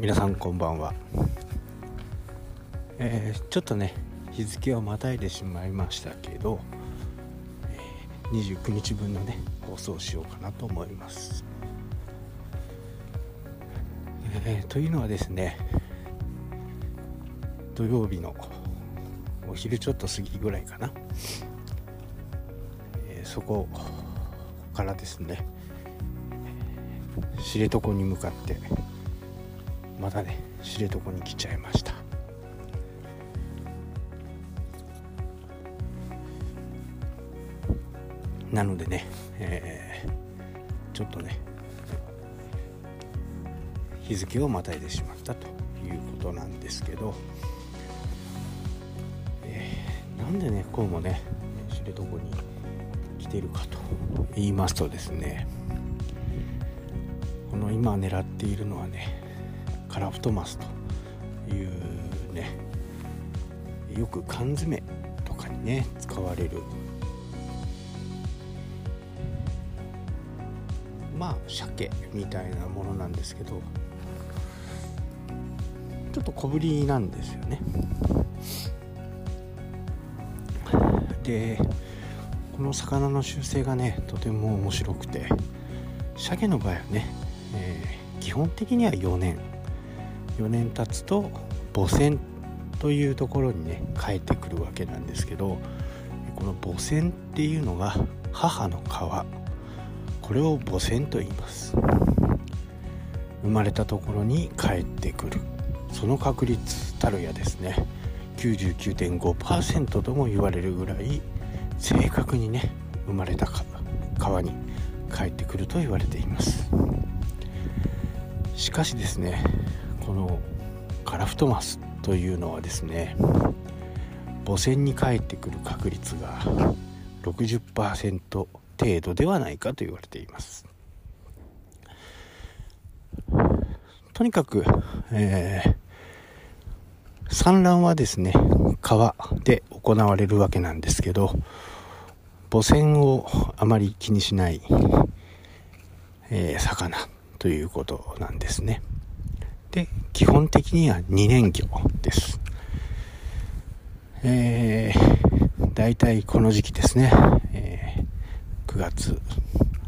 皆さんこんばんは、えー、ちょっとね日付をまたいでしまいましたけど、えー、29日分のね放送しようかなと思います、えー、というのはですね土曜日のお昼ちょっと過ぎぐらいかな、えそこからですね知床に向かってまたね知床に来ちゃいました。なのでね、えー、ちょっとね日付をまたいでしまったということなんですけど、えー、なんでねこうもね知床に来てるかと言いますとですねこの今狙っているのはねラフトマスというねよく缶詰とかにね使われる。まあ鮭みたいなものなんですけどちょっと小ぶりなんですよね。でこの魚の習性がねとても面白くて鮭の場合はね、えー、基本的には4年。4年経つと母船というところにね帰ってくるわけなんですけどこの母船っていうのが母の川。これを母船と言います。生まれたところに帰ってくる。その確率たるやですね。99.5%とも言われるぐらい正確にね生まれた川に帰ってくると言われています。しかしですねこのカラフトマスというのはですね母船に帰ってくる確率が60%程度ではないかと言われていますとにかく、えー、産卵はですね川で行われるわけなんですけど母船をあまり気にしない、えー、魚ということなんですね。で、基本的には2年魚です。えー、大体この時期ですね、えー、9月、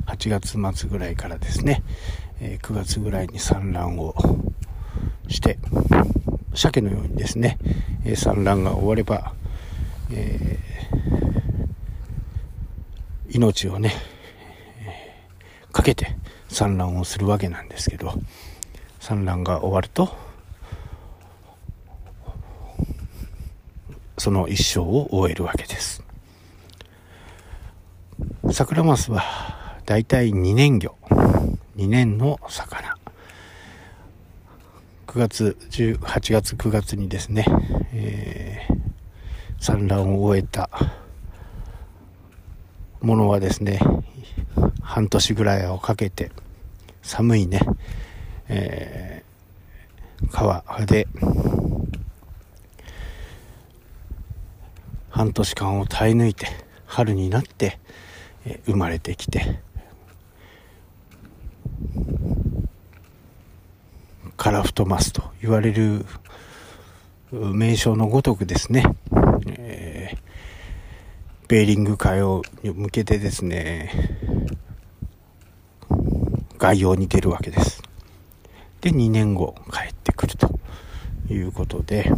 8月末ぐらいからですね、えー、9月ぐらいに産卵をして、鮭のようにですね、え産卵が終われば、えー、命をね、かけて産卵をするわけなんですけど、産卵が終わるとその一生を終えるわけです。サクラマスはだいたい2年魚。2年の魚。9月18月9月にですね、えー、産卵を終えたものはですね半年ぐらいをかけて寒いね。えー、川で半年間を耐え抜いて春になって、えー、生まれてきてカラフトマスと言われる名称のごとくですね、えー、ベーリング海を向けてですね概要に出るわけです。で2年後帰ってくるということで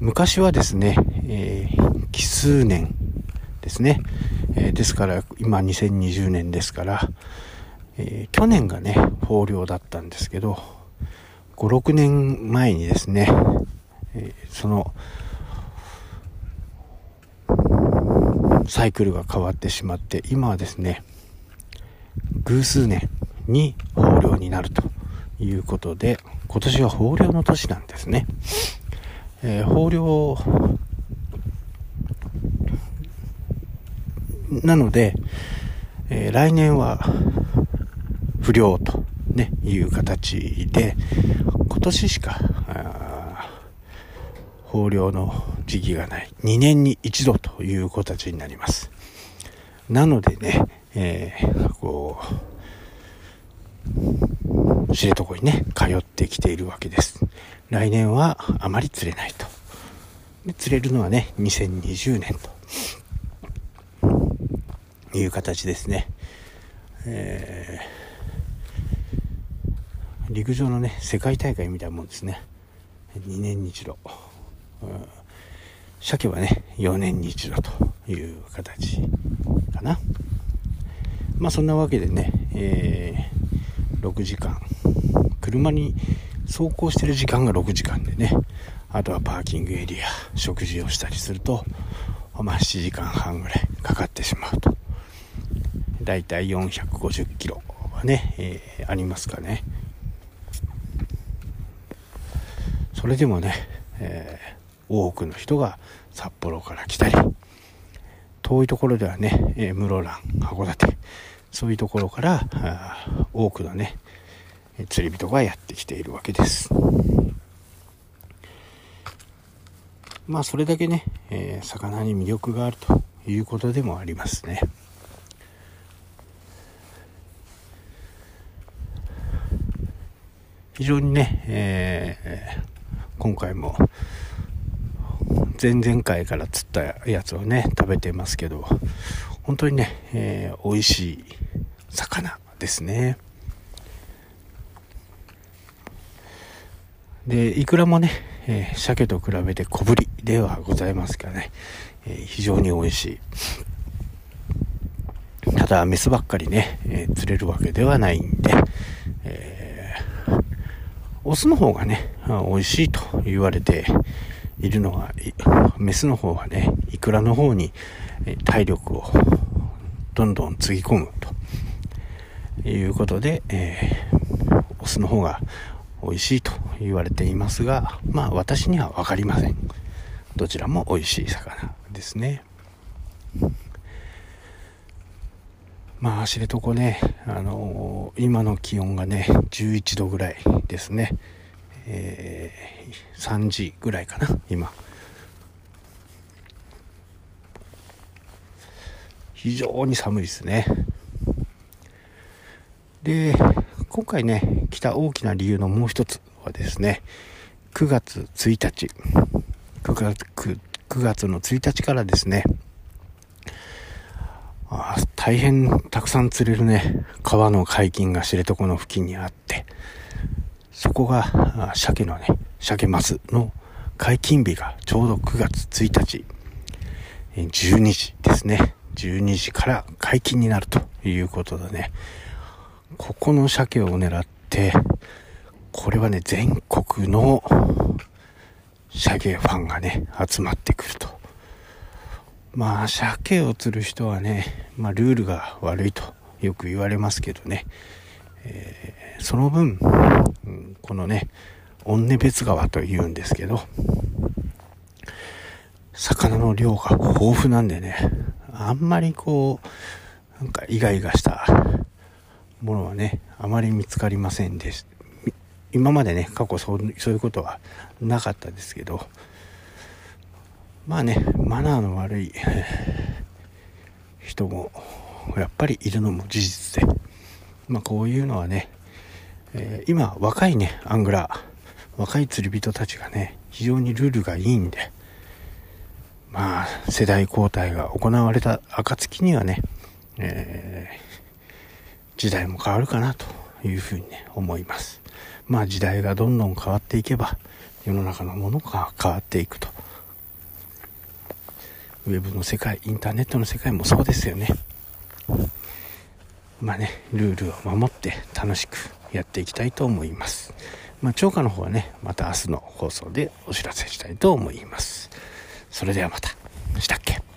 昔はですね、えー、奇数年ですね、えー、ですから今2020年ですから、えー、去年がね豊漁だったんですけど56年前にですね、え、そのサイクルが変わってしまって今はですね偶数年に豊漁になるということで、今年は豊漁の年なんですね。えー、豊漁なので、えー、来年は不良と、ね、いう形で、今年しか、豊漁の時期がない。2年に一度という形になります。なのでね、えー、こう、知床にね、通ってきているわけです。来年はあまり釣れないと。で釣れるのはね、2020年という形ですね。えー、陸上のね、世界大会みたいなもんですね。2年に一度。うん、鮭はね、4年に一度という形かな。まあそんなわけでね、えー、6時間。車に走行してる時間が6時間でね、あとはパーキングエリア、食事をしたりすると、まあ7時間半ぐらいかかってしまうと。だいたい450キロはね、えー、ありますかね。それでもね、えー、多くの人が札幌から来たり、遠いところではね、えー、室蘭、函館、そういうところから多くのね、釣り人がやってきているわけです。まあそれだけね、えー、魚に魅力があるということでもありますね。非常にね、えー、今回も前々回から釣ったやつをね食べてますけど本当にね、えー、美味しい魚ですねでいくらもね、えー、鮭と比べて小ぶりではございますがね、えー、非常に美味しい。ただメスばっかりね、えー、釣れるわけではないんで、えー、オスの方がね美味しいと言われているのは、メスの方はね、イクラの方に体力をどんどんつぎ込むと。いうことで、えー、オスの方が美味しいと言われていますが、まあ私には分かりません。どちらも美味しい魚ですね。まあ知床ね、あのー、今の気温がね、11度ぐらいですね。えー、3時ぐらいかな今非常に寒いですねで今回ね来た大きな理由のもう一つですね。9月1日。9月 9, 月の1日からですね。あ大変たくさん釣れるね。川の解禁が知床の付近にあって。そこが、鮭のね、鮭マスの解禁日がちょうど9月1日、12時ですね。12時から解禁になるということでね、ここの鮭を狙って、これはね、全国の鮭ファンがね、集まってくると。まあ、鮭を釣る人はね、まあ、ルールが悪いとよく言われますけどね、えー、その分、うん、このね、オンネ別川というんですけど、魚の量が豊富なんでね、あんまりこう、なんかイガイガしたものはね、あまり見つかりませんでし今までね、過去そうそういうことはなかったですけど、まあね、マナーの悪い人もやっぱりいるのも事実で、まあ、こういうのはね、えー、今若いねアングラー若い釣り人たちがね非常にルールがいいんでまあ世代交代が行われた暁にはね、えー、時代も変わるかなというふうにね思います。まあ時代がどんどん変わっていけば世の中のものが変わっていくとウェブの世界インターネットの世界もそうですよねまあね、ルールを守って楽しくやっていきたいと思います。まあ、超過の方はね、また明日の放送でお知らせしたいと思います。それではまた。したっけ？